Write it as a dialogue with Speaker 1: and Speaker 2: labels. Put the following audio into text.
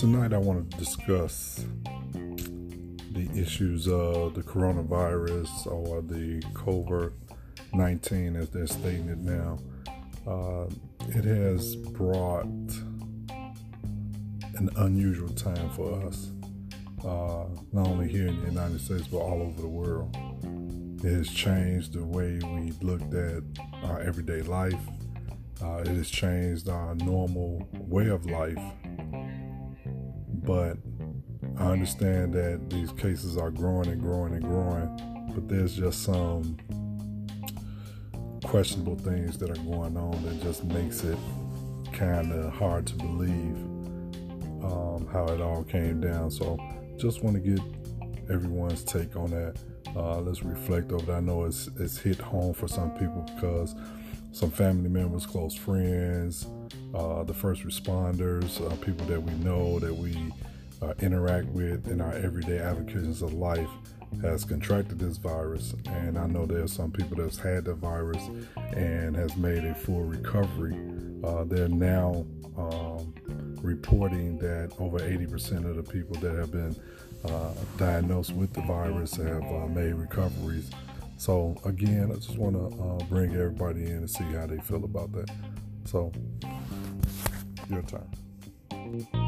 Speaker 1: tonight I want to discuss the issues of the coronavirus or the COVID 19 as they're stating it now. Uh, it has brought an unusual time for us, uh, not only here in the United States, but all over the world. It has changed the way we looked at our everyday life. Uh, it has changed our normal way of life. But I understand that these cases are growing and growing and growing, but there's just some questionable things that are going on that just makes it kind of hard to believe um, how it all came down. So, just want to get everyone's take on that. Uh, let's reflect over. It. I know it's it's hit home for some people because some family members, close friends, uh, the first responders, uh, people that we know that we uh, interact with in our everyday avocations of life has contracted this virus. And i know there are some people that's had the virus and has made a full recovery. Uh, they're now um, reporting that over 80% of the people that have been uh, diagnosed with the virus have uh, made recoveries. So again i just want to bring everybody in and see how they feel about that. So your time